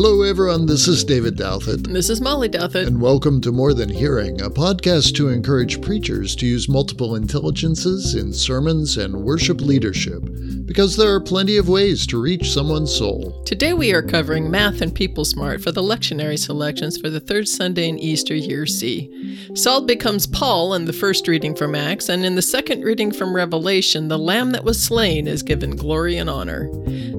Hello, everyone. This is David Douthit. This is Molly Douthit. And welcome to More Than Hearing, a podcast to encourage preachers to use multiple intelligences in sermons and worship leadership, because there are plenty of ways to reach someone's soul. Today we are covering Math and People Smart for the lectionary selections for the third Sunday in Easter Year C. Saul becomes Paul in the first reading from Acts, and in the second reading from Revelation, the Lamb that was slain is given glory and honor.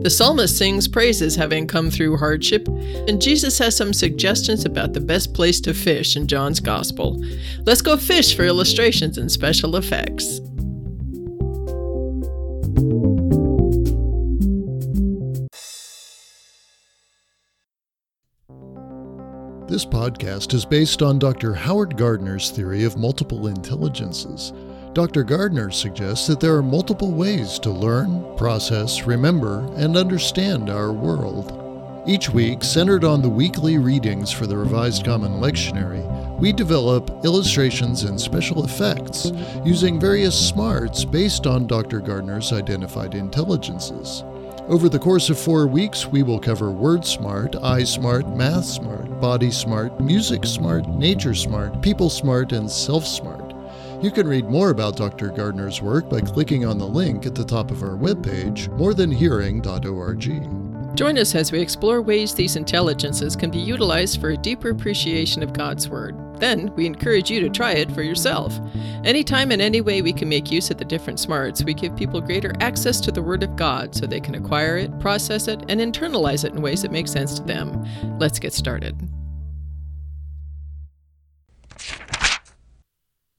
The psalmist sings praises having come through hardship, and Jesus has some suggestions about the best place to fish in John's Gospel. Let's go fish for illustrations and special effects. This podcast is based on Dr. Howard Gardner's theory of multiple intelligences. Dr. Gardner suggests that there are multiple ways to learn, process, remember, and understand our world. Each week, centered on the weekly readings for the Revised Common Lectionary, we develop illustrations and special effects using various smarts based on Dr. Gardner's identified intelligences. Over the course of four weeks, we will cover Word Smart, Eye Smart, Math Smart, Body Smart, Music Smart, Nature Smart, People Smart, and Self Smart. You can read more about Dr. Gardner's work by clicking on the link at the top of our webpage, morethanhearing.org. Join us as we explore ways these intelligences can be utilized for a deeper appreciation of God's Word. Then, we encourage you to try it for yourself. Anytime and any way we can make use of the different smarts, we give people greater access to the Word of God so they can acquire it, process it, and internalize it in ways that make sense to them. Let's get started.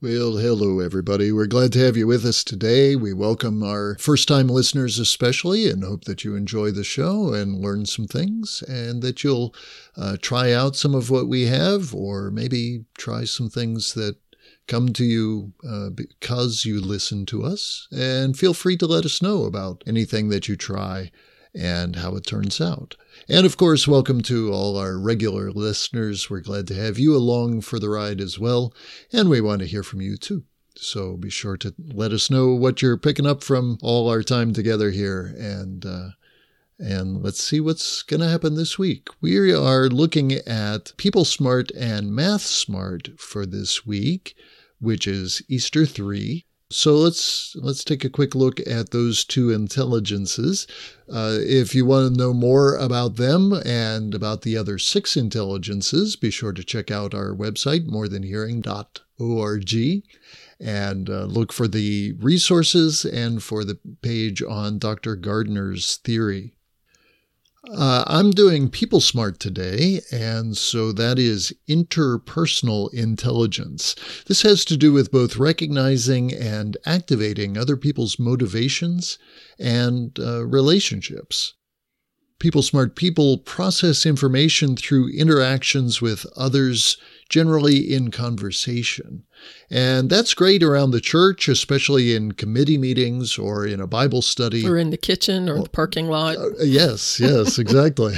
Well, hello, everybody. We're glad to have you with us today. We welcome our first time listeners, especially, and hope that you enjoy the show and learn some things and that you'll uh, try out some of what we have or maybe try some things that come to you uh, because you listen to us. And feel free to let us know about anything that you try and how it turns out. And of course, welcome to all our regular listeners. We're glad to have you along for the ride as well. And we want to hear from you too. So be sure to let us know what you're picking up from all our time together here. And, uh, and let's see what's going to happen this week. We are looking at People Smart and Math Smart for this week, which is Easter 3. So let's let's take a quick look at those two intelligences. Uh, if you want to know more about them and about the other six intelligences, be sure to check out our website morethanhearing.org and uh, look for the resources and for the page on Dr. Gardner's theory. Uh, I'm doing People Smart today, and so that is interpersonal intelligence. This has to do with both recognizing and activating other people's motivations and uh, relationships. People Smart people process information through interactions with others, generally in conversation. And that's great around the church, especially in committee meetings or in a Bible study. Or in the kitchen or the parking lot. Uh, yes, yes, exactly.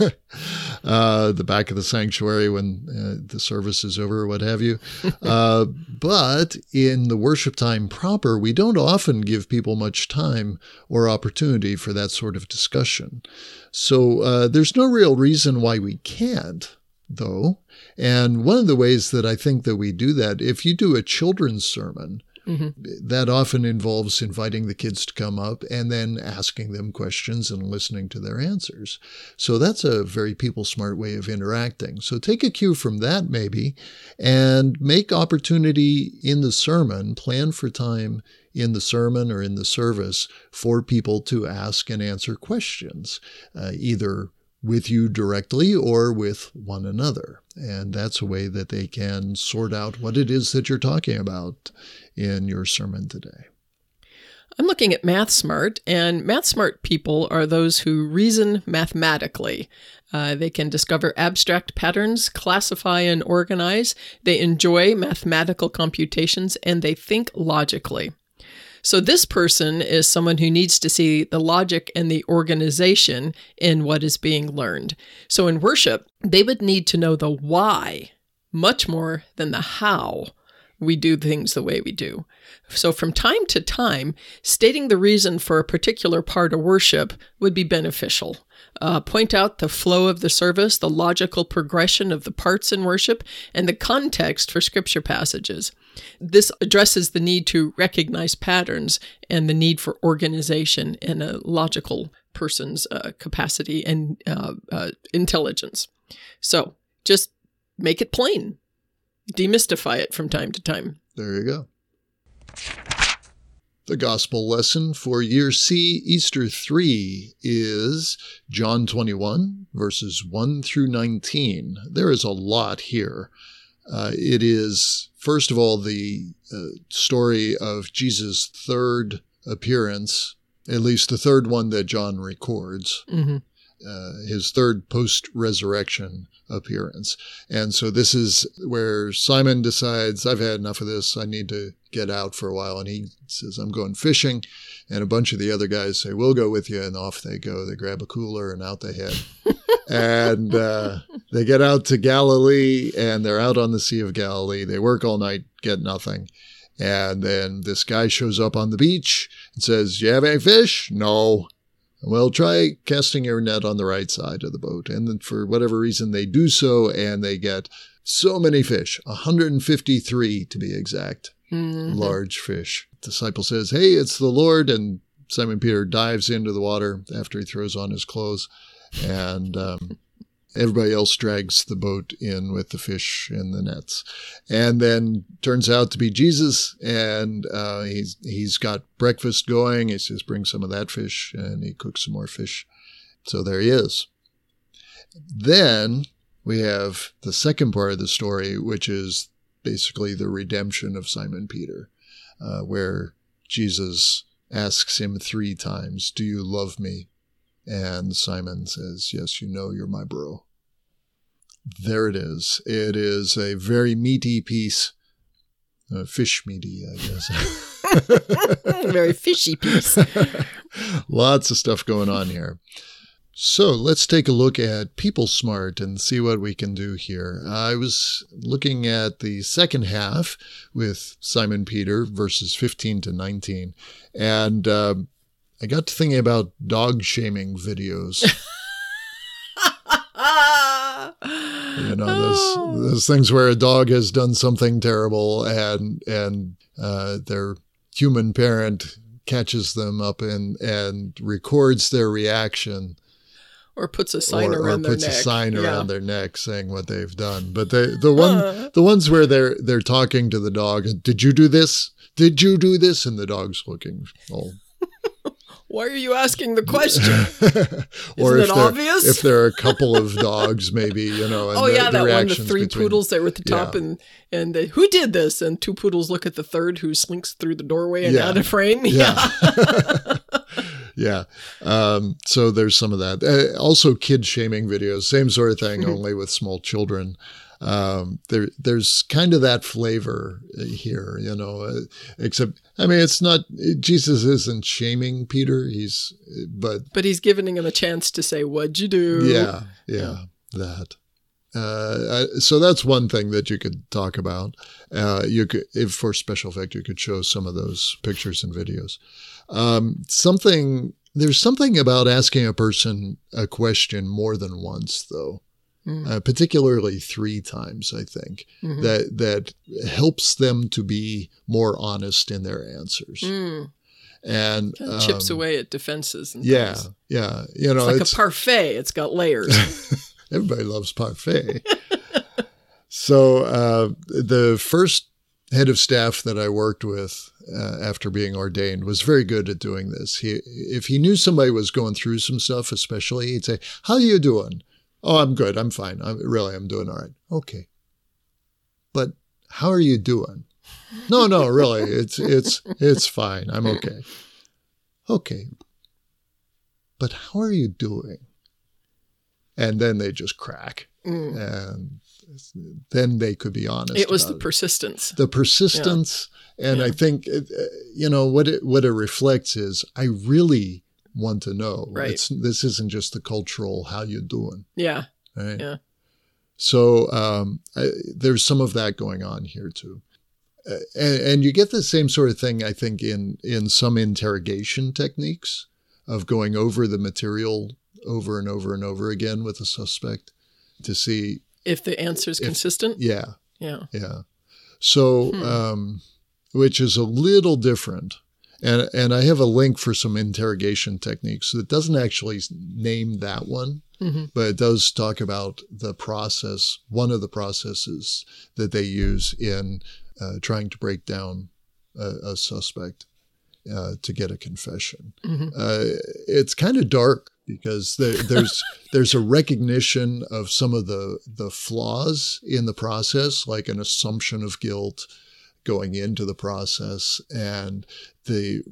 uh, the back of the sanctuary when uh, the service is over, or what have you. Uh, but in the worship time proper, we don't often give people much time or opportunity for that sort of discussion. So uh, there's no real reason why we can't though. And one of the ways that I think that we do that, if you do a children's sermon, mm-hmm. that often involves inviting the kids to come up and then asking them questions and listening to their answers. So that's a very people smart way of interacting. So take a cue from that maybe and make opportunity in the sermon, plan for time in the sermon or in the service for people to ask and answer questions, uh, either with you directly or with one another. And that's a way that they can sort out what it is that you're talking about in your sermon today. I'm looking at Math Smart, and Math Smart people are those who reason mathematically. Uh, they can discover abstract patterns, classify and organize. They enjoy mathematical computations, and they think logically. So this person is someone who needs to see the logic and the organization in what is being learned. So in worship, they would need to know the why much more than the how we do things the way we do. So, from time to time, stating the reason for a particular part of worship would be beneficial. Uh, point out the flow of the service, the logical progression of the parts in worship, and the context for scripture passages. This addresses the need to recognize patterns and the need for organization in a logical person's uh, capacity and uh, uh intelligence. So, just make it plain demystify it from time to time. There you go. The gospel lesson for year C, Easter 3, is John 21, verses 1 through 19. There is a lot here. Uh, it is, first of all, the uh, story of Jesus' third appearance, at least the third one that John records. Mm-hmm. Uh, his third post resurrection appearance. And so this is where Simon decides, I've had enough of this. I need to get out for a while. And he says, I'm going fishing. And a bunch of the other guys say, We'll go with you. And off they go. They grab a cooler and out they head. and uh, they get out to Galilee and they're out on the Sea of Galilee. They work all night, get nothing. And then this guy shows up on the beach and says, You have any fish? No. Well, try casting your net on the right side of the boat. And then for whatever reason, they do so and they get so many fish 153 to be exact. Mm-hmm. Large fish. The disciple says, Hey, it's the Lord. And Simon Peter dives into the water after he throws on his clothes. And um, Everybody else drags the boat in with the fish and the nets, and then turns out to be Jesus, and uh, he's he's got breakfast going. He says, "Bring some of that fish," and he cooks some more fish. So there he is. Then we have the second part of the story, which is basically the redemption of Simon Peter, uh, where Jesus asks him three times, Do you love me? And Simon says, Yes, you know you're my bro. There it is. It is a very meaty piece. Uh, fish meaty, I guess. very fishy piece. Lots of stuff going on here. So let's take a look at People Smart and see what we can do here. I was looking at the second half with Simon Peter, verses 15 to 19, and uh, I got to thinking about dog shaming videos. you know those oh. those things where a dog has done something terrible and and uh, their human parent catches them up and and records their reaction or puts a sign or, around or puts their neck. a sign yeah. around their neck saying what they've done. But the the one uh. the ones where they're they're talking to the dog, did you do this? Did you do this? And the dog's looking all why are you asking the question? or Isn't it obvious? if there are a couple of dogs, maybe you know. oh the, yeah, the that one, the three between, poodles that were at the top, yeah. and and they, who did this? And two poodles look at the third, who slinks through the doorway and yeah. out of frame. Yeah. yeah. Um, so there's some of that. Uh, also, kid shaming videos, same sort of thing, only with small children um, there there's kind of that flavor here, you know. Uh, except, I mean, it's not Jesus isn't shaming Peter. He's but but he's giving him a chance to say, "What'd you do?" Yeah, yeah, that. Uh, so that's one thing that you could talk about. Uh, you could, if for special effect, you could show some of those pictures and videos. Um, something there's something about asking a person a question more than once, though mm. uh, particularly three times, I think, mm-hmm. that that helps them to be more honest in their answers. Mm. And um, chips away at defenses. yeah, things. yeah. You know, it's like it's, a parfait. It's got layers. everybody loves parfait. so uh, the first head of staff that I worked with uh, after being ordained was very good at doing this. He, if he knew somebody was going through some stuff, especially, he'd say, "How you doing?" Oh, I'm good. I'm fine. I'm really, I'm doing all right. Okay. But how are you doing? No, no, really. It's, it's, it's fine. I'm okay. Okay. But how are you doing? And then they just crack. Mm. And then they could be honest. It was the it. persistence. The persistence. Yeah. And yeah. I think, uh, you know, what it, what it reflects is I really want to know. Right. It's, this isn't just the cultural how you doing. Yeah. Right. Yeah. So um, I, there's some of that going on here too. uh, and, and you get the same sort of thing, I think, in in some interrogation techniques of going over the material over and over and over again with a suspect to see if the answer is consistent. Yeah, Yeah. yeah. So, Hmm. um, which is a little different. And, and I have a link for some interrogation techniques that doesn't actually name that one, Mhm. but it does talk about the process, one of the processes that they use in uh, trying to break down a, a suspect uh, to get a confession. Mhm. Uh, it's kind of dark because there, there's there's a recognition of some of the the flaws in the process, like an assumption of guilt going into the process, and the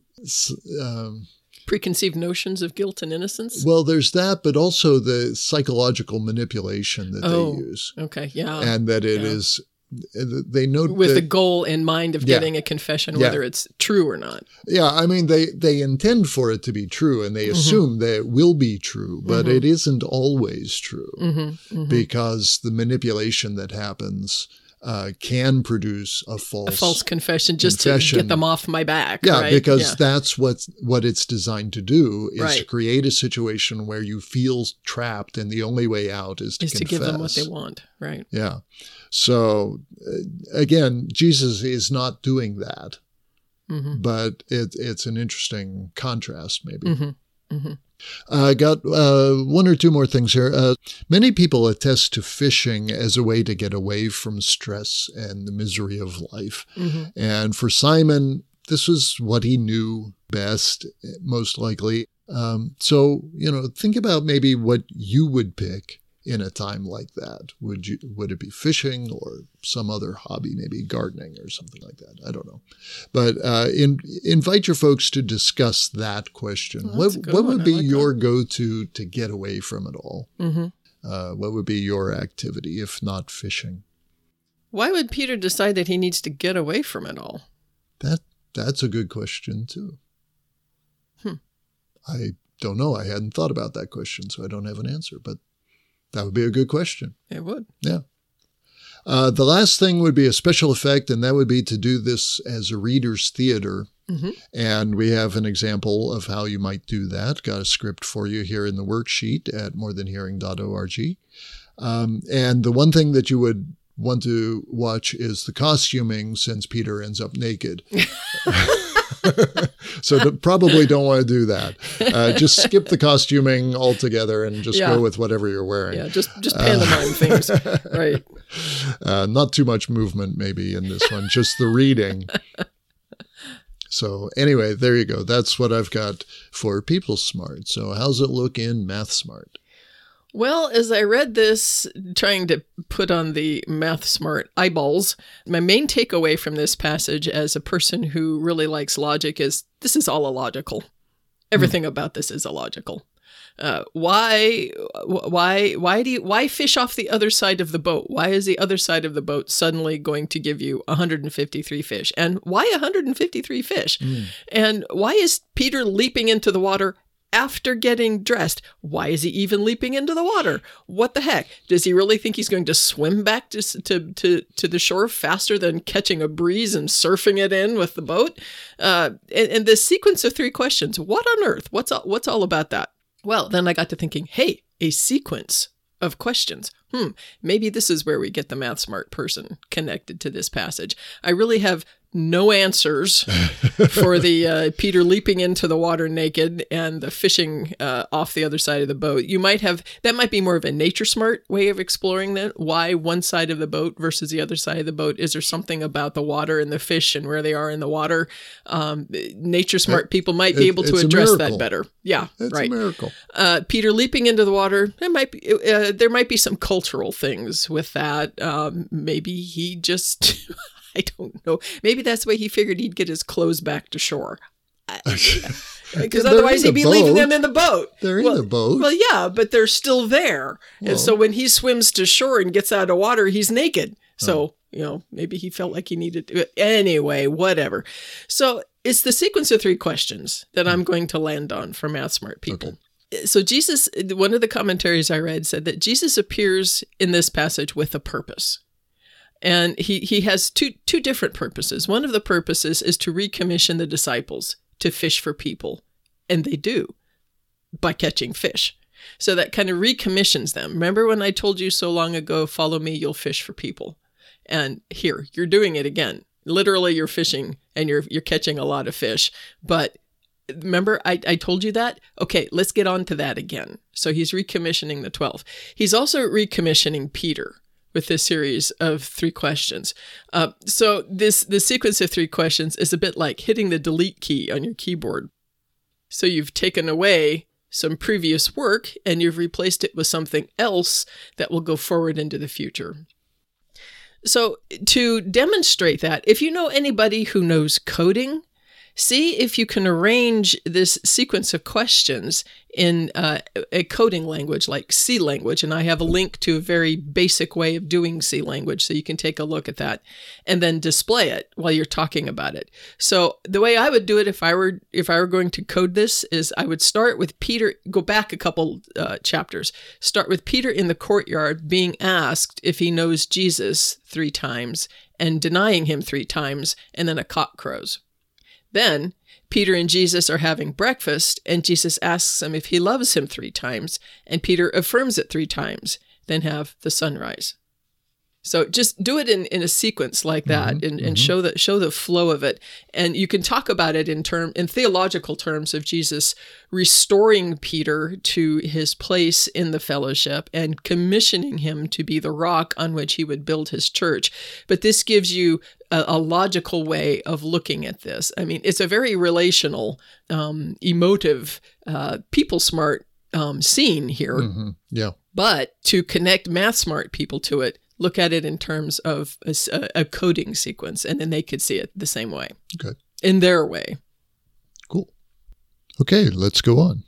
um, Preconceived notions of guilt and innocence. well, there's that, but also the psychological manipulation that Oh. they use, Okay. Yeah. and that it yeah. is they note With that, the goal in mind of Yeah. getting a confession, Yeah. whether it's true or not. Yeah, I mean they they intend for it to be true and they Mhm. assume that it will be true, but Mhm. it isn't always true hmm because the manipulation that happens uh, can produce a false. A false confession just to get them off my back. yeah, right? because Yeah. that's what what it's designed to do is to create a situation where you feel trapped and the only way out is to is to give them what they want. Right. Yeah. So uh, again, Jesus is not doing that, hmm but it, it's an interesting contrast, maybe. hmm hmm I got uh, one or two more things here. Uh, many people attest to fishing as a way to get away from stress and the misery of life. hmm And for Simon, this was what he knew best, most likely. Um, so, you know, think about maybe what you would pick in a time like that. Would you would it be fishing or some other hobby, maybe gardening or something like that? I don't know. But uh, in, invite your folks to discuss that question. Well, what what one. would be like your go-to to get away from it all? hmm Uh, what would be your activity if not fishing? Why would Peter decide that he needs to get away from it all? That that's a good question too. Hmm. I don't know. I hadn't thought about that question, so I don't have an answer. But that would be a good question. It would. Yeah. Uh, the last thing would be a special effect, and that would be to do this as a reader's theater. hmm And we have an example of how you might do that. Got a script for you here in the worksheet at morethanhearing.org. Um, and the one thing that you would want to watch is the costuming since Peter ends up naked. so th- probably don't want to do that. Uh, just skip the costuming altogether and just Yeah. go with whatever you're wearing. Yeah. Just just pantomime things. Right. Uh, not too much movement, maybe, in this one, just the reading. So, anyway, there you go. That's what I've got for People Smart. So, how's it look in Math Smart? Well, as I read this, trying to put on the math smart eyeballs, my main takeaway from this passage as a person who really likes logic is this is all illogical. Everything about this is illogical. Uh, why, why, why do you, why fish off the other side of the boat? Why is the other side of the boat suddenly going to give you 153 fish? And why 153 fish? And why is Peter leaping into the water after getting dressed? Why is he even leaping into the water? What the heck? Does he really think he's going to swim back to, to, to, to the shore faster than catching a breeze and surfing it in with the boat? Uh, and, and this sequence of three questions, what on earth? What's all, what's all about that? Well, then I got to thinking, hey, a sequence of questions. Hmm, maybe this is where we get the math smart person connected to this passage. I really have no answers for the uh, Peter leaping into the water naked and the fishing uh, off the other side of the boat. You might have that might be more of a nature smart way of exploring that. Why one side of the boat versus the other side of the boat? Is there something about the water and the fish and where they are in the water? Um, nature smart people might be it- able to address that better. Yeah, It's right a miracle. uh, Peter leaping into the water. There might be uh, there might be some cultural things with that. Um, maybe he just I don't know. Maybe that's the way he figured he'd get his clothes back to shore. Because otherwise he'd be leaving them in the boat. They're in the boat. Well, yeah, but they're still there. Well- and so when he swims to shore and gets out of water, he's naked. So, Oh. you know, maybe he felt like he needed to. Anyway, whatever. So it's the sequence of three questions that I'm hmm. going to land on for Math Smart people. So, Jesus, one of the commentaries I read said that Jesus appears in this passage with a purpose. And he, he has two, two different purposes. One of the purposes is to recommission the disciples to fish for people. And they do by catching fish. So that kind of recommissions them. Remember when I told you so long ago, follow me, you'll fish for people. And here, you're doing it again. Literally, you're fishing and you're you're catching a lot of fish. But remember, I, I told you that? Okay, let's get on to that again. So he's recommissioning the 12. He's also recommissioning Peter with this series of three questions. Uh, so this the sequence of three questions is a bit like hitting the delete key on your keyboard. So you've taken away some previous work and you've replaced it with something else that will go forward into the future. So, to demonstrate that, if you know anybody who knows coding, see if you can arrange this sequence of questions in uh, a coding language like C language. And I have a link to a very basic way of doing C language, so you can take a look at that and then display it while you're talking about it. So the way I would do it if I were if I were going to code this is I would start with Peter, go back a couple uh, chapters, start with Peter in the courtyard being asked if he knows Jesus three times and denying him three times, and then a cock crows. Then Peter and Jesus are having breakfast, and Jesus asks him if he loves him three times, and Peter affirms it three times. Then have the sunrise. So just do it in, in a sequence like that mm-hmm, and, and mm-hmm. show the show the flow of it. And you can talk about it in term in theological terms of Jesus restoring Peter to his place in the fellowship and commissioning him to be the rock on which he would build his church. But this gives you a, a logical way of looking at this. I mean, it's a very relational, um, emotive, uh, people smart um, scene here. Mm-hmm. Yeah. But to connect math smart people to it, look at it in terms of a, a, coding sequence, and then they could see it the same way. Okay. In their way. Cool. Okay, let's go on.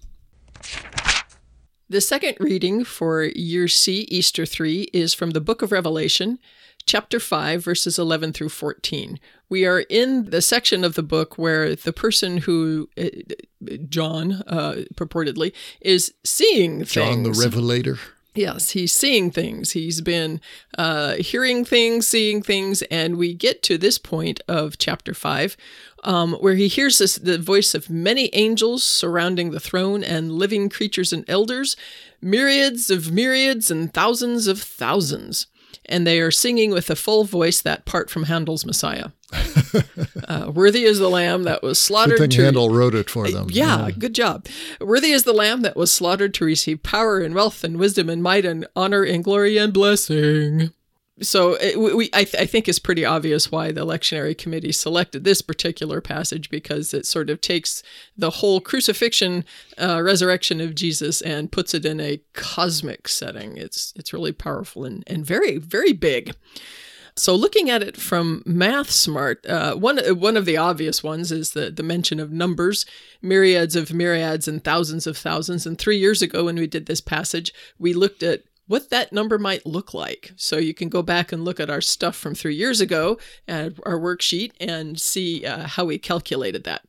The second reading for Year C, Easter 3, is from the book of Revelation, chapter 5, verses 11 through 14. We are in the section of the book where the person who, uh, John, uh, purportedly, is seeing things. John the Revelator. Yes, he's seeing things. He's been uh, hearing things, seeing things, and we get to this point of chapter five, um, where he hears this, the voice of many angels surrounding the throne and living creatures and elders, myriads of myriads and thousands of thousands and they are singing with a full voice that part from Handel's Messiah. uh, worthy is the lamb that was slaughtered. Good thing to, Handel wrote it for them. Yeah, yeah, good job. Worthy is the lamb that was slaughtered to receive power and wealth and wisdom and might and honor and glory and blessing so it, we, I, th- I, think it's pretty obvious why the lectionary committee selected this particular passage because it sort of takes the whole crucifixion, uh, resurrection of Jesus and puts it in a cosmic setting. It's it's really powerful and, and very very big. So looking at it from Math Smart, uh, one one of the obvious ones is the the mention of numbers, myriads of myriads and thousands of thousands. And three years ago, when we did this passage, we looked at what that number might look like. So you can go back and look at our stuff from three years ago, and our worksheet, and see uh, how we calculated that.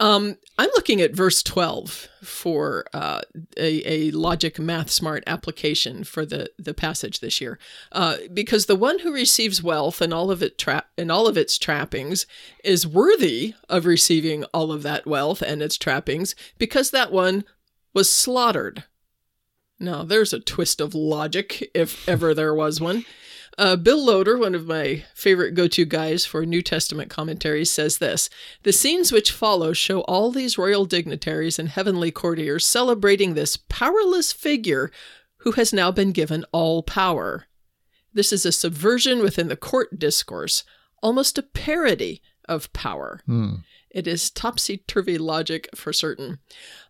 Um, I'm looking at verse 12 for uh, a, a, logic math smart application for the, the passage this year, uh, because the one who receives wealth and all of it tra- and all of its trappings is worthy of receiving all of that wealth and its trappings, because that one was slaughtered now, there's a twist of logic, if ever there was one. Uh, Bill Loader, one of my favorite go to guys for New Testament commentaries, says this The scenes which follow show all these royal dignitaries and heavenly courtiers celebrating this powerless figure who has now been given all power. This is a subversion within the court discourse, almost a parody of power. Hmm. It is topsy turvy logic for certain.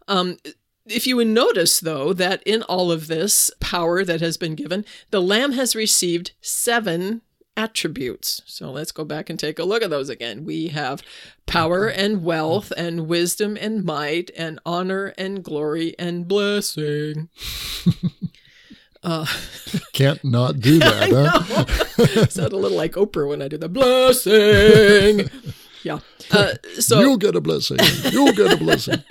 Um, if you would notice, though, that in all of this power that has been given, the Lamb has received seven attributes. So let's go back and take a look at those again. We have power and wealth and wisdom and might and honor and glory and blessing. Uh, Can't not do that, huh? Sound a little like Oprah when I do the blessing. Yeah. Uh, so you'll get a blessing. You'll get a blessing.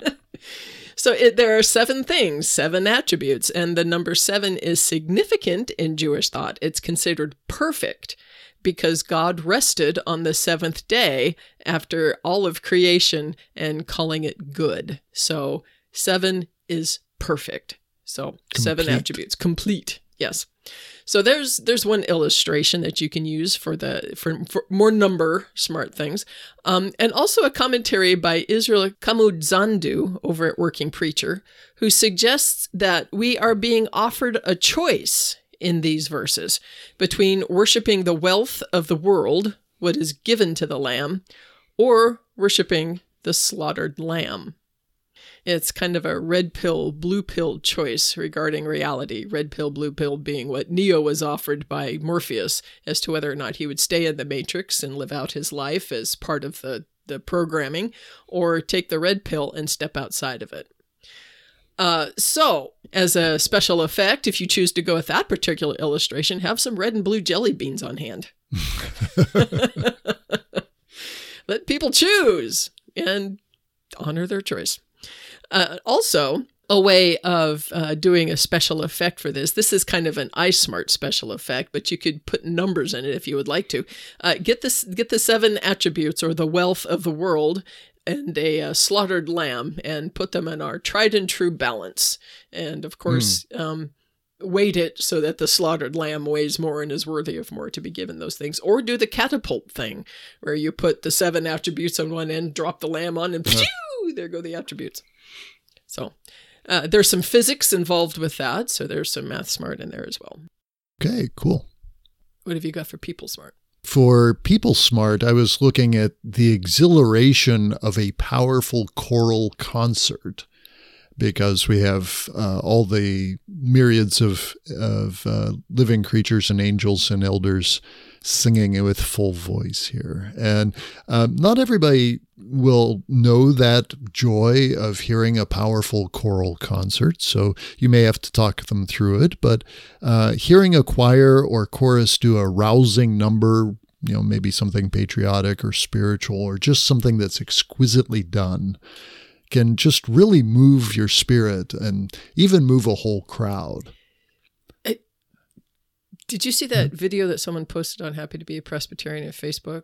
So it, there are seven things, seven attributes, and the number seven is significant in Jewish thought. It's considered perfect because God rested on the seventh day after all of creation and calling it good. So seven is perfect. So seven attributes, complete. Yes. So there's there's one illustration that you can use for the for, for more number smart things, um, and also a commentary by Israel Kamudzandu over at Working Preacher, who suggests that we are being offered a choice in these verses between worshiping the wealth of the world, what is given to the Lamb, or worshiping the slaughtered Lamb. It's kind of a red pill, blue pill choice regarding reality. Red pill, blue pill being what Neo was offered by Morpheus as to whether or not he would stay in the Matrix and live out his life as part of the, the programming, or take the red pill and step outside of it. Uh, so, as a special effect, if you choose to go with that particular illustration, have some red and blue jelly beans on hand. Let people choose and honor their choice. Uh, also, a way of uh, doing a special effect for this. This is kind of an Eye Smart special effect, but you could put numbers in it if you would like to. Uh, get this, get the seven attributes or the wealth of the world, and a uh, slaughtered lamb, and put them in our tried and true balance. And of course, um, weight it so that the slaughtered lamb weighs more and is worthy of more to be given those things. Or do the catapult thing, where you put the seven attributes on one end, drop the lamb on, and phew, there go the attributes. So uh, there's some physics involved with that, so there's some math smart in there as well. Okay, cool. What have you got for people smart? For People Smart, I was looking at the exhilaration of a powerful choral concert because we have uh, all the myriads of, of uh, living creatures and angels and elders singing with full voice here. And um, not everybody will know that joy of hearing a powerful choral concert, so you may have to talk them through it. But uh, hearing a choir or chorus do a rousing number, you know, maybe something patriotic or spiritual or just something that's exquisitely done can just really move your spirit and even move a whole crowd. Did you see that video that someone posted on Happy to Be a Presbyterian at Facebook?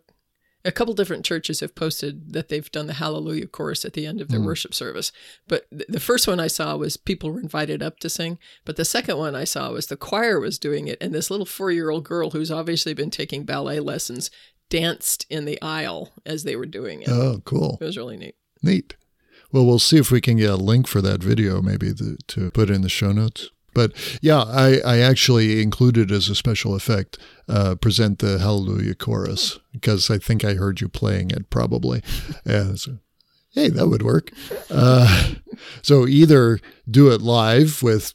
A couple different churches have posted that they've done the Hallelujah chorus at the end of their hmm. worship service. But th- the first one I saw was people were invited up to sing. But the second one I saw was the choir was doing it, and this little four year old girl who's obviously been taking ballet lessons danced in the aisle as they were doing it. Oh, cool. It was really neat. Neat. Well, we'll see if we can get a link for that video, maybe the, to put in the show notes. But yeah, I, I actually included as a special effect uh, present the Hallelujah chorus because I think I heard you playing it probably. Yeah, so, hey, that would work. Uh, so either do it live with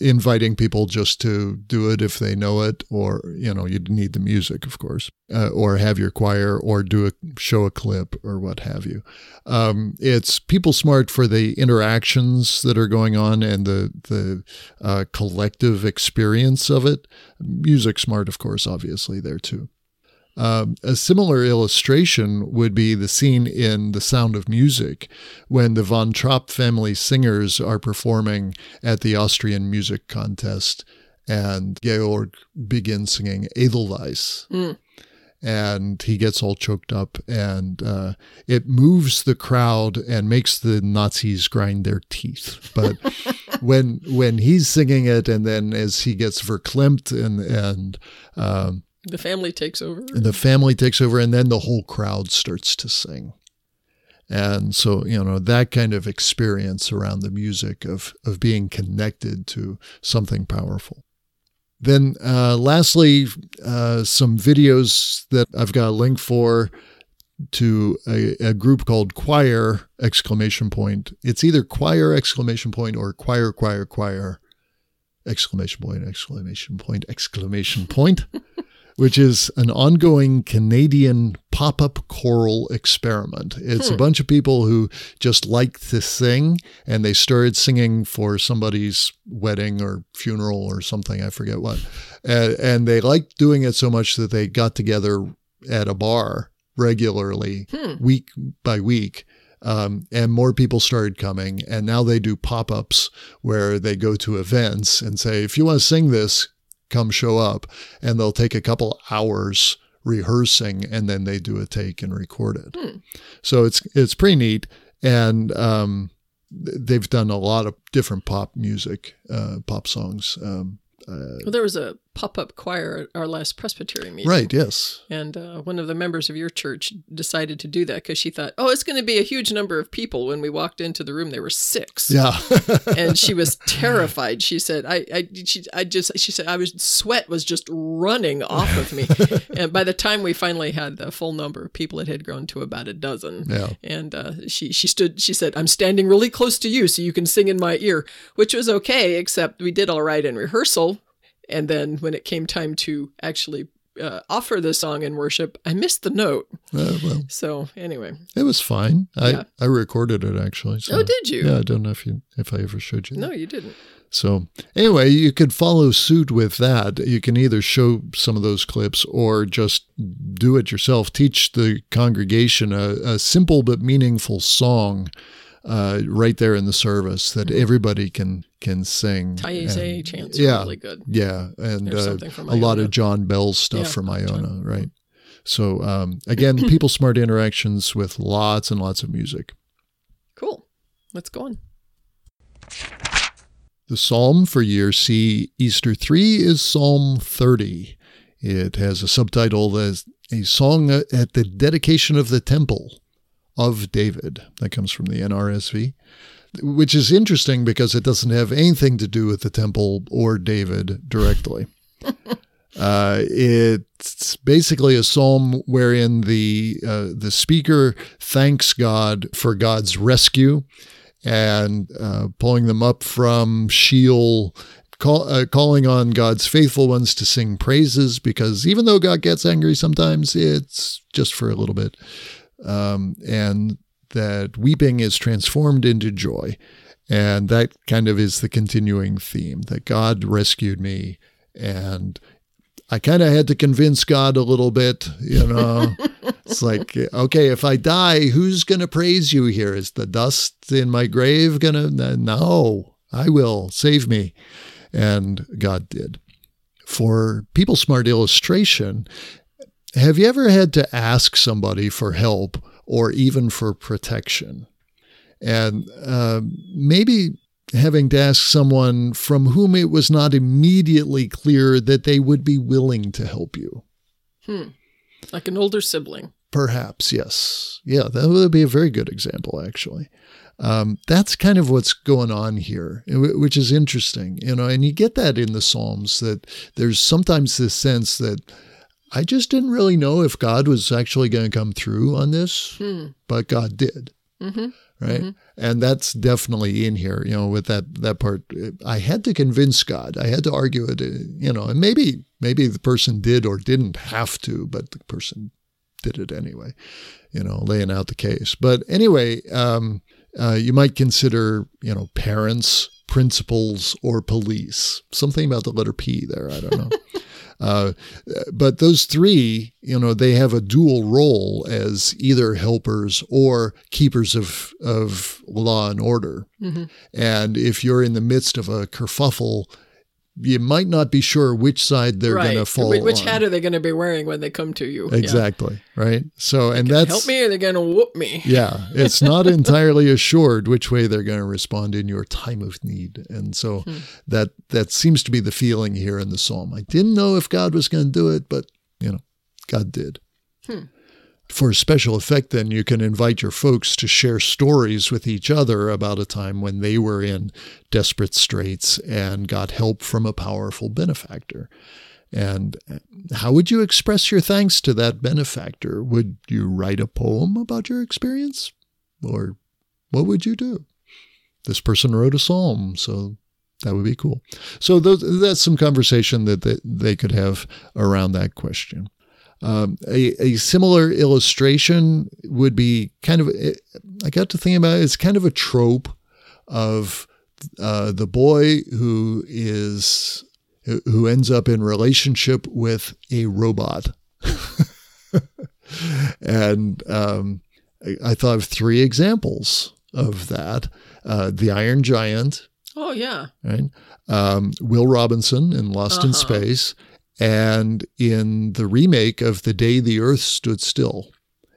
inviting people just to do it if they know it, or you know you need the music, of course, uh, or have your choir, or do a show a clip or what have you. Um, it's people smart for the interactions that are going on and the the uh, collective experience of it. Music smart, of course, obviously there too. Um, a similar illustration would be the scene in The Sound of Music when the Von Trapp family singers are performing at the Austrian music contest and Georg begins singing Edelweiss. Mm. And he gets all choked up, and uh, it moves the crowd and makes the Nazis grind their teeth. But when when he's singing it, and then as he gets verklempt and and um, The family takes over. and the family takes over and then the whole crowd starts to sing. And so you know that kind of experience around the music of of being connected to something powerful. Then uh, lastly uh, some videos that i've got a link for to a, a group called choir exclamation point. It's either choir exclamation point or choir choir choir exclamation point exclamation point exclamation point which is an ongoing Canadian pop up choral experiment. It's a bunch of people who just like to sing and they started singing for somebody's wedding or funeral or something, I forget what. And, and they liked doing it so much that they got together at a bar regularly, week by week. Um, and more people started coming. And now they do pop ups where they go to events and say, if you want to sing this, come show up and they'll take a couple hours rehearsing and then they do a take and record it. So it's it's pretty neat and um, they've done a lot of different pop music, uh, pop songs. Um, Well, there was a pop up choir at our last Presbytery meeting. right, yes. And uh, one of the members of your church decided to do that because she thought, oh, it's going to be a huge number of people. When we walked into the room, there were six. Yeah. and she was terrified. She said, I, I, she, I just, she said, I was, sweat was just running off of me. and by the time we finally had the full number of people, it had grown to about a dozen. Yeah. And uh, she, she stood, she said, I'm standing really close to you so you can sing in my ear, which was okay, except we did all right in rehearsal. And then when it came time to actually uh, offer the song in worship, I missed the note. Uh, well, So anyway, it was fine. I, Yeah. I recorded it actually. So. oh, did you? Yeah, I don't know if you if I ever showed you. that. No, you didn't. So anyway, you could follow suit with that. You can either show some of those clips or just do it yourself. Teach the congregation a, a simple but meaningful song uh, right there in the service that everybody can can sing. Taizé And- chants yeah. are really good. Yeah, and uh, a lot of John Bell's stuff Yeah, from. Iona, right? So um, again, people smart interactions with lots and lots of music. Cool. Let's go on. The psalm for year C Easter 3 is Psalm 30. It has a subtitle as a song at the dedication of the temple of David. That comes from the NRSV, which is interesting because it doesn't have anything to do with the temple or David directly. Uh, it's basically a psalm wherein the uh, the speaker thanks God for God's rescue and uh, pulling them up from Sheol, call, uh, calling on God's faithful ones to sing praises because even though God gets angry sometimes, it's just for a little bit, um, and that weeping is transformed into joy. And that kind of is the continuing theme that God rescued me and I kind of had to convince God a little bit, you know. it's like, okay, if I die, who's going to praise you here? Is the dust in my grave going to? No, I will. Save me. And God did. For People Smart illustration, have you ever had to ask somebody for help or even for protection? And uh, maybe having to ask someone from whom it was not immediately clear that they would be willing to help you. Hmm. Like an older sibling. Perhaps, yes. Yeah, that would be a very good example, actually. Um, that's kind of what's going on here, which is interesting, you know, and you get that in the Psalms that there's sometimes this sense that I just didn't really know if God was actually going to come through on this, Hmm. but God did. Mm-hmm. right? And that's definitely in here you know with that that part. I had to convince god. I had to argue it you know and maybe maybe the person did or didn't have to but the person did it anyway you know laying out the case. But anyway um, uh, you might consider you know parents principals or police. Something about the letter p there i don't know Uh, but those three, you know, they have a dual role as either helpers or keepers of, of law and order. Mm-hmm. And if you're in the midst of a kerfuffle, you might not be sure which side they're right. going to fall Wh- Which on. hat are they going to be wearing when they come to you? Yeah. exactly right. So, and that's help me or they're going to whoop me. yeah, it's not entirely assured which way they're going to respond in your time of need. And so hmm. that that seems to be the feeling here in the psalm. I didn't know if God was going to do it, but you know, God did. Hmm. For a special effect, then you can invite your folks to share stories with each other about a time when they were in desperate straits and got help from a powerful benefactor. And how would you express your thanks to that benefactor? Would you write a poem about your experience? Or what would you do? This person wrote a psalm, so that would be cool. So those, that's some conversation that they, they could have around that question. Um, a, a similar illustration would be kind of, I got to think about it, it's kind of a trope of uh, the boy who is who ends up in relationship with a robot. and um, I, thought of three examples of that: uh, the Iron Giant, Oh, yeah. right? Um, Will Robinson in Lost in Uh-huh. Space, And in the remake of The Day the Earth Stood Still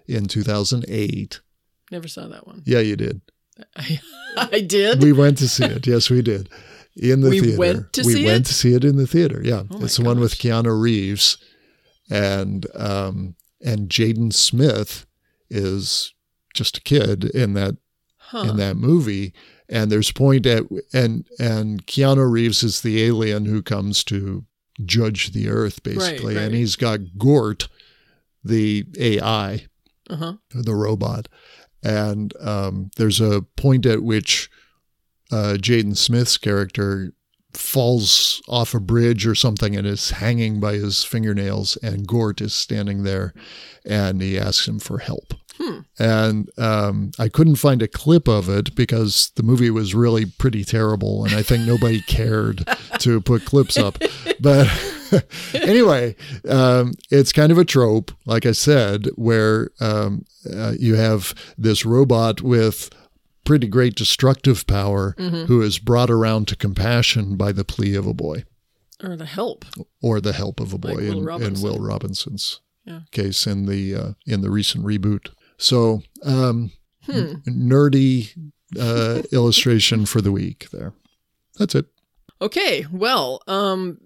in 2008. Never saw that one. Yeah, you did. I, I did. We went to see it. Yes, we did. In the We theater. went to we see went it? to see it in the theater. Yeah. Oh it's the one with. Keanu Reeves and um and Jaden Smith is just a kid in that Huh. in that movie. And there's a point at and and Keanu Reeves is the alien who comes to judge the earth basically. right. And he's got Gort, the AI, Uh-huh. the robot. And um, there's a point at which uh, Jaden Smith's character falls off a bridge or something and is hanging by his fingernails, and Gort is standing there and he asks him for help. Hmm. And um, I couldn't find a clip of it because the movie was really pretty terrible, and I think nobody cared to put clips up. But anyway, um, it's kind of a trope, like I said, where um, uh, you have this robot with pretty great destructive power Mm-hmm. who is brought around to compassion by the plea of a boy Or the help. or the help of a boy Like Will in, in Will Robinson's Yeah. case in the uh, in the recent reboot. So um, Hmm. nerdy uh, illustration for the week there. That's it. Okay, well, um,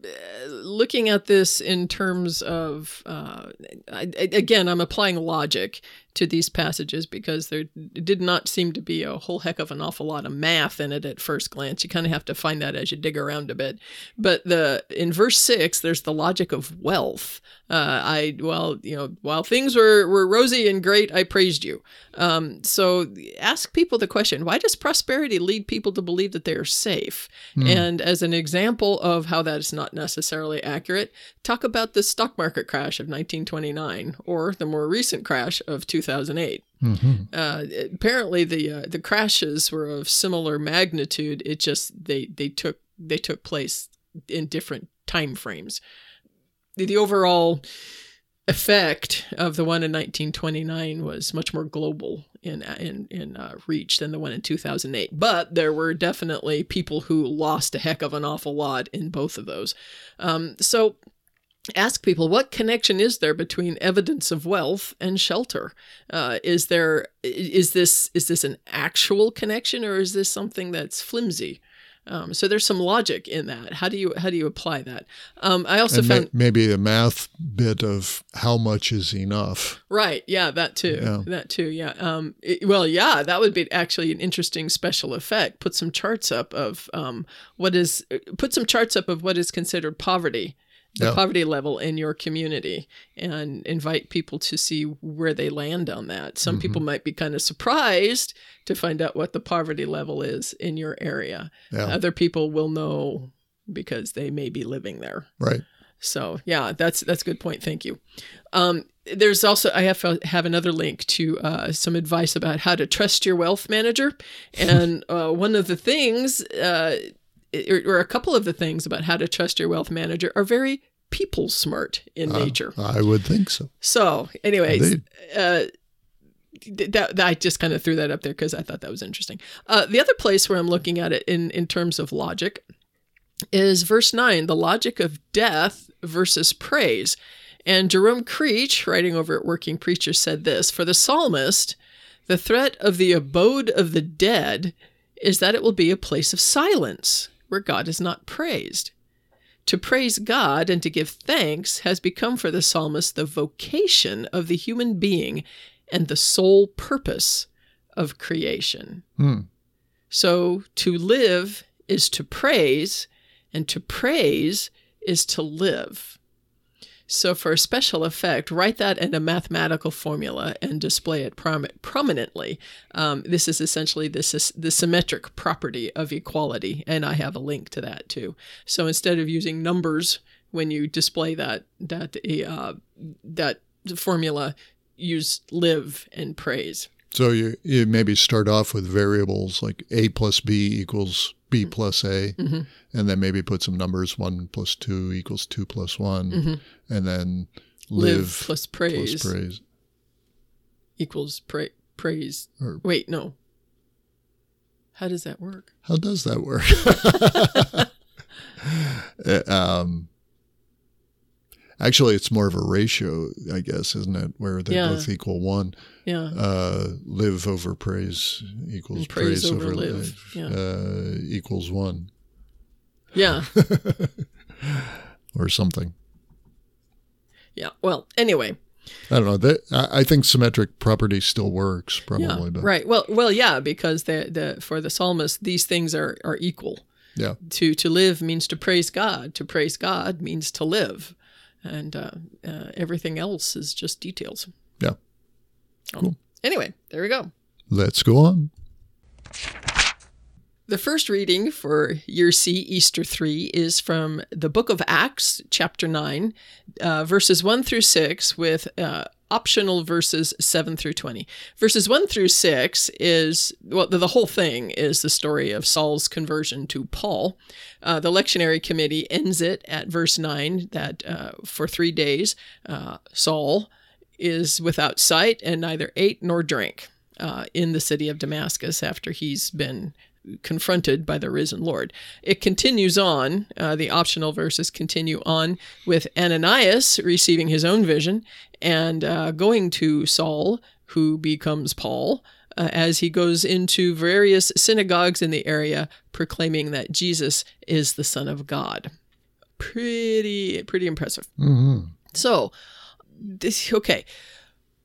looking at this in terms of, uh, I- again, I'm applying logic to these passages because there did not seem to be a whole heck of an awful lot of math in it at first glance. You kind of have to find that as you dig around a bit. But the in verse six, there's the logic of wealth. Uh, I well, you know, while things were were rosy and great, I praised you. Um, so ask people the question: Why does prosperity lead people to believe that they are safe? And as an example of how that is not necessarily accurate, talk about the stock market crash of 1929 or the more recent crash of 2008. hmm Uh, apparently, the uh, the crashes were of similar magnitude. It just they they took they took place in different time frames. The, the overall effect of the one in 1929 was much more global in in in uh, reach than the one in 2008. But there were definitely people who lost a heck of an awful lot in both of those. Um, so ask people what connection is there between evidence of wealth and shelter uh, is there is this is this an actual connection or is this something that's flimsy um, so there's some logic in that how do you how do you apply that um, i also And found maybe a math bit of how much is enough. Right. Yeah, that too. Yeah. That too. Yeah. Um. it- well, yeah, that would be actually an interesting special effect. Put some charts up of um what is put some charts up of what is considered poverty, the Yeah. poverty level in your community, and invite people to see where they land on that. Some people Mm-hmm. might be kind of surprised to find out what the poverty level is in your area. Yeah. Other people will know because they may be living there. right. So yeah, that's that's a good point. Thank you. Um, there's also I have have another link to uh, some advice about how to trust your wealth manager, and uh, one of the things, uh, or, or a couple of the things about how to trust your wealth manager are very people smart in Uh, nature. I would think so. So, anyways, uh, th- that, that I just kind of threw that up there because I thought that was interesting. Uh, the other place where I'm looking at it in in terms of logic is verse nine, the logic of death versus praise. And Jerome Creach, writing over at Working Preacher, said this For the psalmist, the threat of the abode of the dead is that it will be a place of silence where God is not praised. To praise God and to give thanks has become for the psalmist the vocation of the human being and the sole purpose of creation. Hmm. So to live is to praise, and to praise is to live. So, for a special effect, write that in a mathematical formula and display it prom- prominently. Um, this is essentially the, sys- the symmetric property of equality, and I have a link to that too. So, instead of using numbers when you display that that uh, that formula, use live and praise. So you, you maybe start off with variables like a plus b equals b plus a, Mhm. and then maybe put some numbers one plus two equals two plus one, Mhm. and then Live, live, plus praise, plus praise. equals pra- praise. Or- Wait, no. How does that work? How does that work? Uh, um, Actually, it's more of a ratio, I guess, isn't it? Where they Yeah. both equal one. Yeah. Uh, live over praise equals praise praise, over over live. live Yeah. uh, equals one Yeah. or something. Yeah. Well, anyway. I don't know. I, think symmetric property still works, probably. Yeah. but Right. Well, well, yeah, because the the for the psalmist, these things are are equal. yeah. To to live means to praise God. To praise God means to live, and uh, uh, everything else is just details. Yeah. Cool. Anyway, there we go. Let's go on. The first reading for Year C, Easter 3, is from the book of Acts, chapter 9, uh, verses 1 through 6, with uh, optional verses 7 through 20. Verses 1 through 6 is, well, the, the whole thing is the story of Saul's conversion to Paul. Uh, the lectionary committee ends it at verse 9 that uh, for three days, uh, Saul is without sight and neither ate nor drank uh, in the city of Damascus after he's been confronted by the risen Lord. It continues on, uh, the optional verses continue on with Ananias receiving his own vision and uh, going to Saul, who becomes Paul. Uh, as he goes into various synagogues in the area proclaiming that Jesus is the Son of God. Pretty, pretty impressive. hmm So, this okay.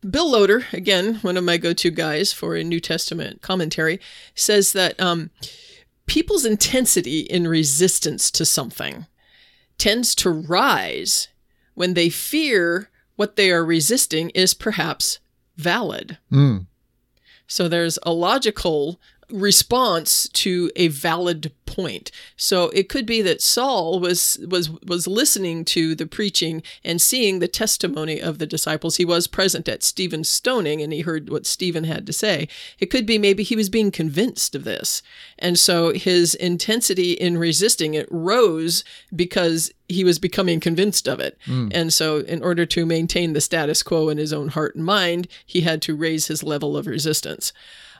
Bill Loader, again, one of my go-to guys for a New Testament commentary, says that um, people's intensity in resistance to something tends to rise when they fear what they are resisting is perhaps valid. Mm. So there's a logical response to a valid point. So it could be that Saul was was was listening to the preaching and seeing the testimony of the disciples. He was present at Stephen's stoning and he heard what Stephen had to say. It could be maybe he was being convinced of this. And so his intensity in resisting it rose because he was becoming convinced of it. Hmm. And so in order to maintain the status quo in his own heart and mind, he had to raise his level of resistance.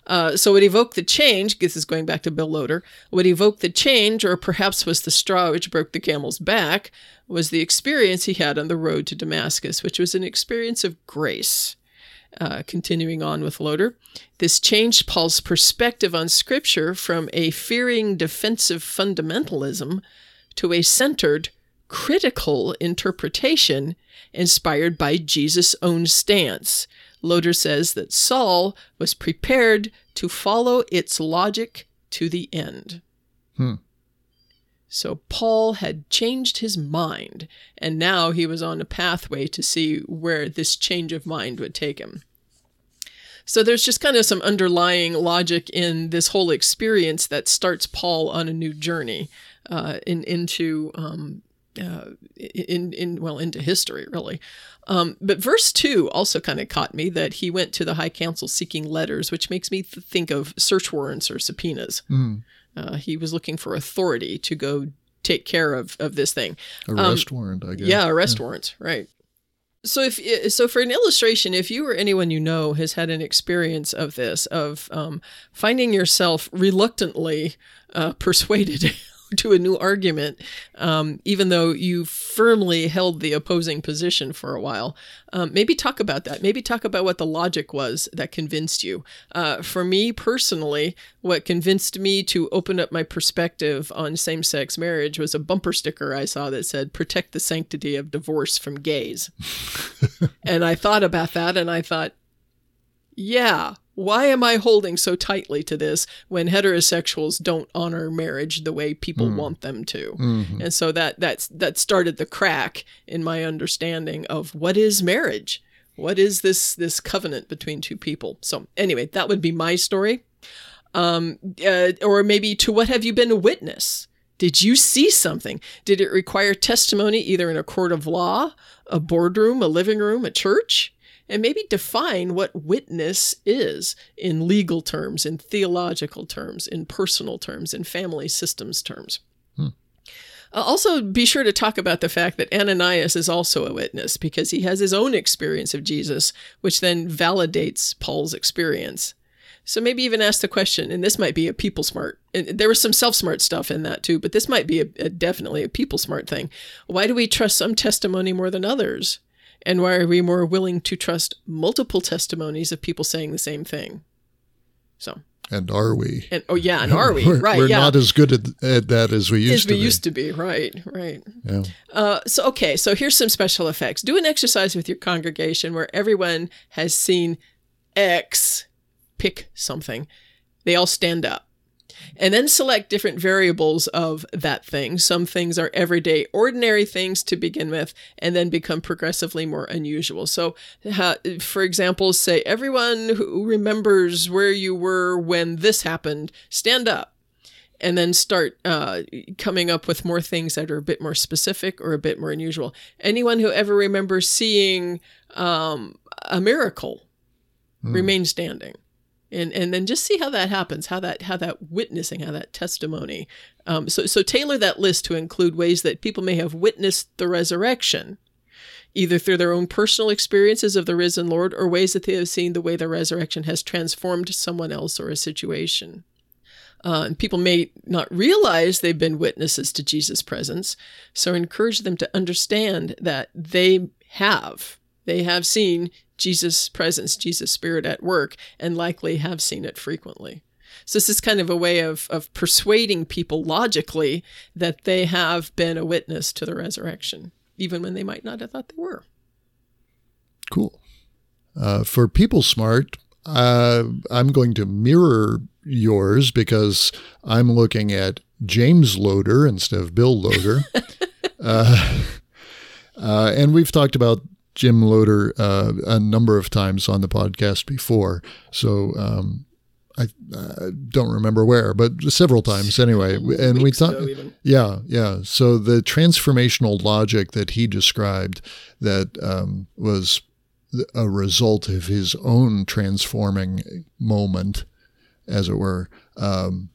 Uh, so what evoked the change, this is going back to Bill Loader, what evoked the change, or perhaps was the straw which broke the camel's back, was the experience he had on the road to Damascus, which was an experience of grace. Uh, continuing on with Loader, this changed Paul's perspective on Scripture from a fearing defensive fundamentalism to a centered critical interpretation inspired by Jesus' own stance. Loader says that Saul was prepared to follow its logic to the end. Hmm. So Paul had changed his mind, and now he was on a pathway to see where this change of mind would take him. So there's just kind of some underlying logic in this whole experience that starts Paul on a new journey uh, in into um, uh, in in well into history really. Um, but verse two also kind of caught me that he went to the high council seeking letters, which makes me th- think of search warrants or subpoenas. Mm. Uh, he was looking for authority to go take care of of this thing. Arrest warrant, I guess. Um, Yeah, arrest warrants, right. So if so, for an illustration, if you or anyone you know has had an experience of this, of um, finding yourself reluctantly uh, persuaded to a new argument, um, even though you firmly held the opposing position for a while, um, maybe talk about that. Maybe talk about what the logic was that convinced you. Uh, for me personally, what convinced me to open up my perspective on same sex marriage was a bumper sticker I saw that said, Protect the sanctity of divorce from gays. and I thought about that and I thought, yeah, why am I holding so tightly to this when heterosexuals don't honor marriage the way people want them to? Mhm. And so that that's that started the crack in my understanding of what is marriage. What is this this covenant between two people? So anyway, that would be my story. Um, uh, or maybe to what have you been a witness? Did you see something? Did it require testimony either in a court of law, a boardroom, a living room, a church? And maybe define what witness is in legal terms, in theological terms, in personal terms, in family systems terms. Uh, Also, be sure to talk about the fact that Ananias is also a witness because he has his own experience of Jesus, which then validates Paul's experience. So maybe even ask the question, and this might be a people smart. And there was some self smart stuff in that too, but this might be a, a, definitely a people smart thing. Why do we trust some testimony more than others? And why are we more willing to trust multiple testimonies of people saying the same thing? So. And are we? And oh yeah, and are we? we're, right. We're yeah. not as good at, at that as we used to be. as to we be. used to be. Right. Right. Yeah. Uh, so okay. So here's some special effects. Do an exercise with your congregation where everyone has seen X. Pick something. They all stand up and then select different variables of that thing. Some things are everyday, ordinary things to begin with, and then become progressively more unusual. So, uh, for example, say, everyone who remembers where you were when this happened, stand up. And then start uh, coming up with more things that are a bit more specific or a bit more unusual. Anyone who ever remembers seeing um, a miracle, mm. remain standing and and then just see how that happens how that how that witnessing how that testimony. Um, so so tailor that list to include ways that people may have witnessed the resurrection either through their own personal experiences of the risen lord or ways that they have seen the way the resurrection has transformed someone else or a situation. Uh, and people may not realize they've been witnesses to jesus presence so encourage them to understand that they have they have seen Jesus' presence, Jesus' spirit at work, and likely have seen it frequently. So this is kind of a way of, of persuading people logically that they have been a witness to the resurrection, even when they might not have thought they were. Cool. Uh, for people smart, uh, I'm going to mirror yours because I'm looking at James Loder instead of Bill Loader. uh, uh, and we've talked about Jim Loder uh, a number of times on the podcast before. So um, I, I, don't remember where, but several times anyway. And we thought, yeah, yeah. So the transformational logic that he described that um, was a result of his own transforming moment, as it were, um,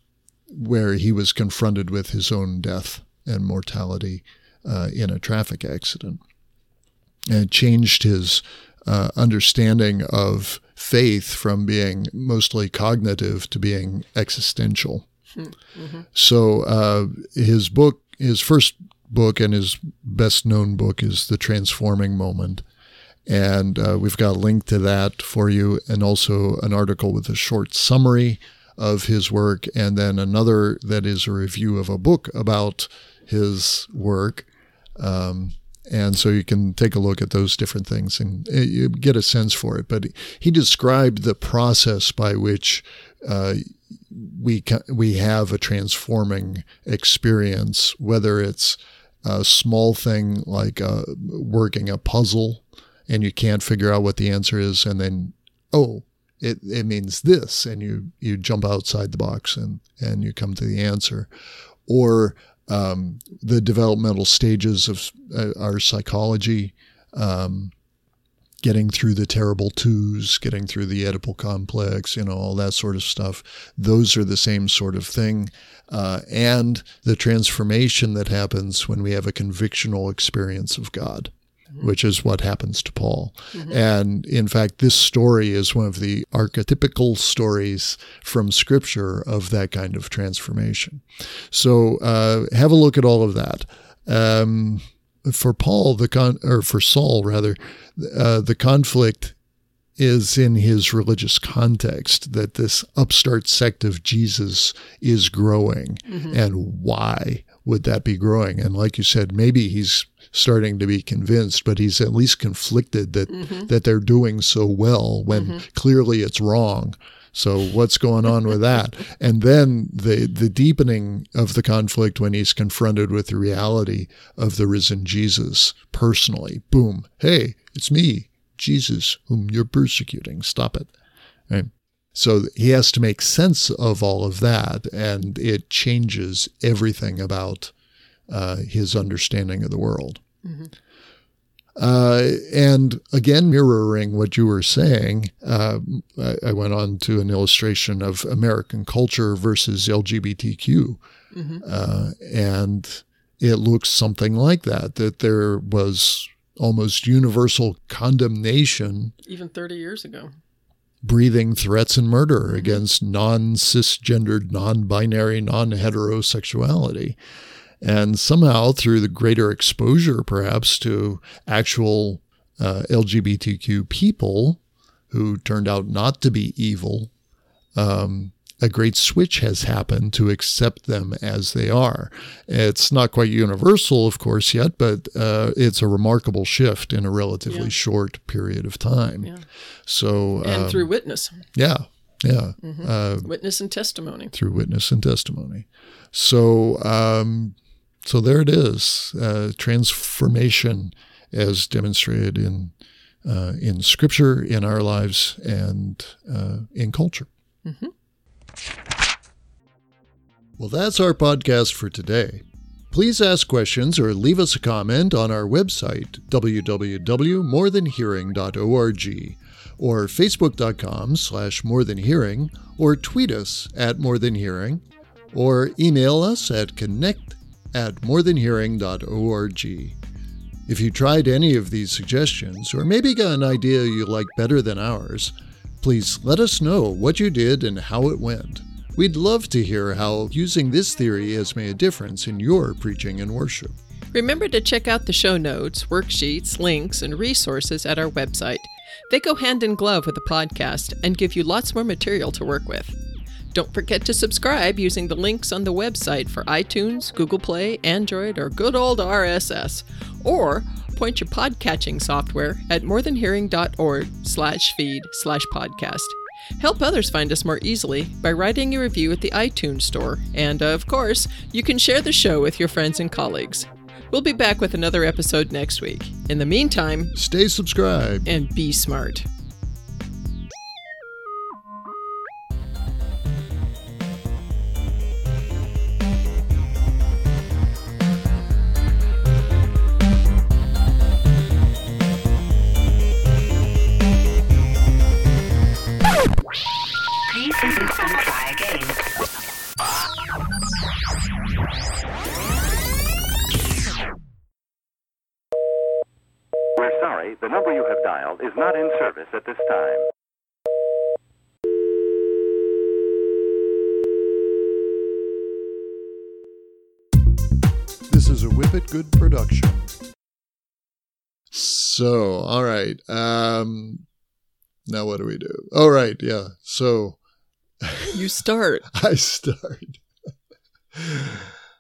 where he was confronted with his own death and mortality uh, in a traffic accident and changed his uh, understanding of faith from being mostly cognitive to being existential. Mm-hmm. So uh, his book, his first book and his best known book is The Transforming Moment. And uh, we've got a link to that for you, and also an article with a short summary of his work, and then another that is a review of a book about his work. Um, and so you can take a look at those different things and you get a sense for it. But he described the process by which uh, we we have a transforming experience, whether it's a small thing like uh, working a puzzle and you can't figure out what the answer is, and then oh, it, it means this, and you you jump outside the box and and you come to the answer, or um, the developmental stages of uh, our psychology, um, getting through the terrible twos, getting through the Oedipal complex, you know, all that sort of stuff. Those are the same sort of thing. Uh, and the transformation that happens when we have a convictional experience of God which is what happens to Paul. Mm-hmm. And in fact, this story is one of the archetypical stories from Scripture of that kind of transformation. So uh, have a look at all of that. Um, for Paul, the con or for Saul rather, uh, the conflict is in his religious context that this upstart sect of Jesus is growing, mm-hmm. and why would that be growing? And like you said, maybe he's starting to be convinced, but he's at least conflicted that mm-hmm. that they're doing so well when mm-hmm. clearly it's wrong. So what's going on with that? And then the the deepening of the conflict when he's confronted with the reality of the risen Jesus personally. Boom. Hey, it's me, Jesus, whom you're persecuting. Stop it. Right? So he has to make sense of all of that, and it changes everything about uh, his understanding of the world. Mm-hmm. Uh, and again, mirroring what you were saying, uh, I, I, went on to an illustration of American culture versus LGBTQ. Mm-hmm. Uh, and it looks something like that, that there was almost universal condemnation. Even 30 years ago. breathing threats and murder against non cisgendered, non binary, non heterosexuality. And somehow, through the greater exposure, perhaps, to actual uh, LGBTQ people who turned out not to be evil, um, a great switch has happened to accept them as they are. It's not quite universal, of course, yet, but uh, it's a remarkable shift in a relatively Yeah. short period of time. Yeah. So, And um, through witness, yeah, yeah, Mhm. uh, witness and testimony. through witness and testimony. So, um, so there it is, uh, transformation as demonstrated in uh, in Scripture, in our lives, and uh, in culture. Mhm. Well, that's our podcast for today. Please ask questions or leave us a comment on our website, www.morethanhearing.org, or facebook.com slash morethanhearing, or tweet us at morethanhearing, or email us at connect at morethanhearing.org. If you tried any of these suggestions, or maybe got an idea you like better than ours, please let us know what you did and how it went. We'd love to hear how using this theory has made a difference in your preaching and worship. Remember to check out the show notes, worksheets, links, and resources at our website. They go hand in glove with the podcast and give you lots more material to work with. Don't forget to subscribe using the links on the website for iTunes, Google Play, Android, or good old RSS. Or point your podcatching software at morethanhearing.org slash feed slash podcast. Help others find us more easily by writing a review at the iTunes Store. And, of course, you can share the show with your friends and colleagues. We'll be back with another episode next week. In the meantime, Stay subscribed. and be smart. You is not in service at this time. This is a Whippet Good production. So, all right. Um, now what do we do? All right, yeah. So You start. I start.